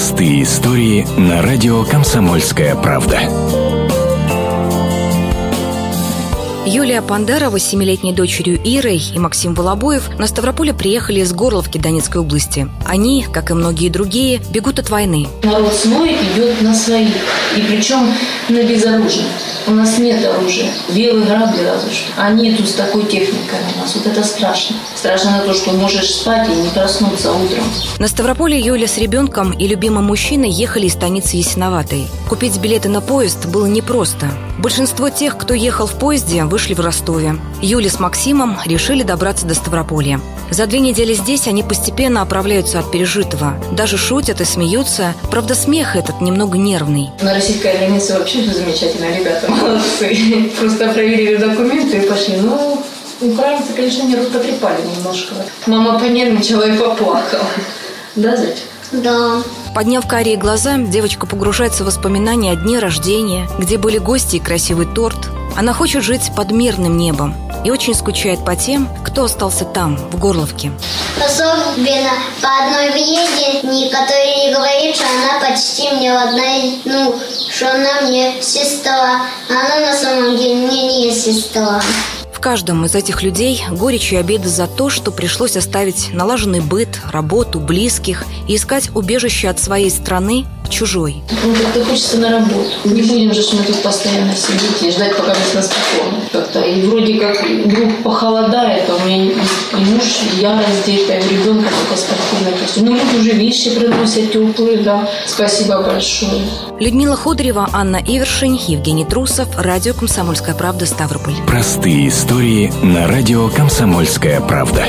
Простые истории на радио «Комсомольская правда». Юлия Пандарова с семилетней дочерью Ирой и Максим Волобоев на Ставрополе приехали из Горловки Донецкой области. Они, как и многие другие, бегут от войны. Народ свой идет на своих, и причем на безоружных. У нас нет оружия. Белые грабли разве что. А нету с такой техникой у нас. Вот это страшно. Страшно на то, что можешь спать и не проснуться утром. На Ставрополе Юля с ребенком и любимым мужчиной ехали из станицы Ясиноватой. Купить билеты на поезд было непросто. Большинство тех, кто ехал в поезде, вышли в Ростове. Юля с Максимом решили добраться до Ставрополья. За две недели здесь они постепенно оправляются от пережитого. Даже шутят и смеются. Правда, смех этот немного нервный. На российской границе вообще все замечательно, ребята, молодцы. Просто проверили документы и пошли. Ну, украинцы, конечно, не потрепали немножко. Мама понервничала и поплакала. Да, зайчик? Да. Подняв карие глаза, девочка погружается в воспоминания о дне рождения, где были гости и красивый торт. Она хочет жить под мирным небом и очень скучает по тем, кто остался там, в Горловке. Особенно по одной въеде, которая не говорит, что она почти мне одна, ну, что она мне сестра. Она на самом деле мне не сестра. В каждом из этих людей горечь и обида за то, что пришлось оставить налаженный быт, работу, близких и искать убежище от своей страны чужой. Ну, как-то хочется на работу. Не будем же мы тут постоянно сидеть и ждать, пока нас спокойно. Как-то. И вроде как вдруг похолодает, а у меня и муж, и я раздетая, и ребенка только спокойно. Ну, люди уже вещи приносят теплые, да. Спасибо большое. Людмила Ходорева, Анна Ивершин, Евгений Трусов, радио «Комсомольская правда», Ставрополь. Простые истории на радио «Комсомольская правда».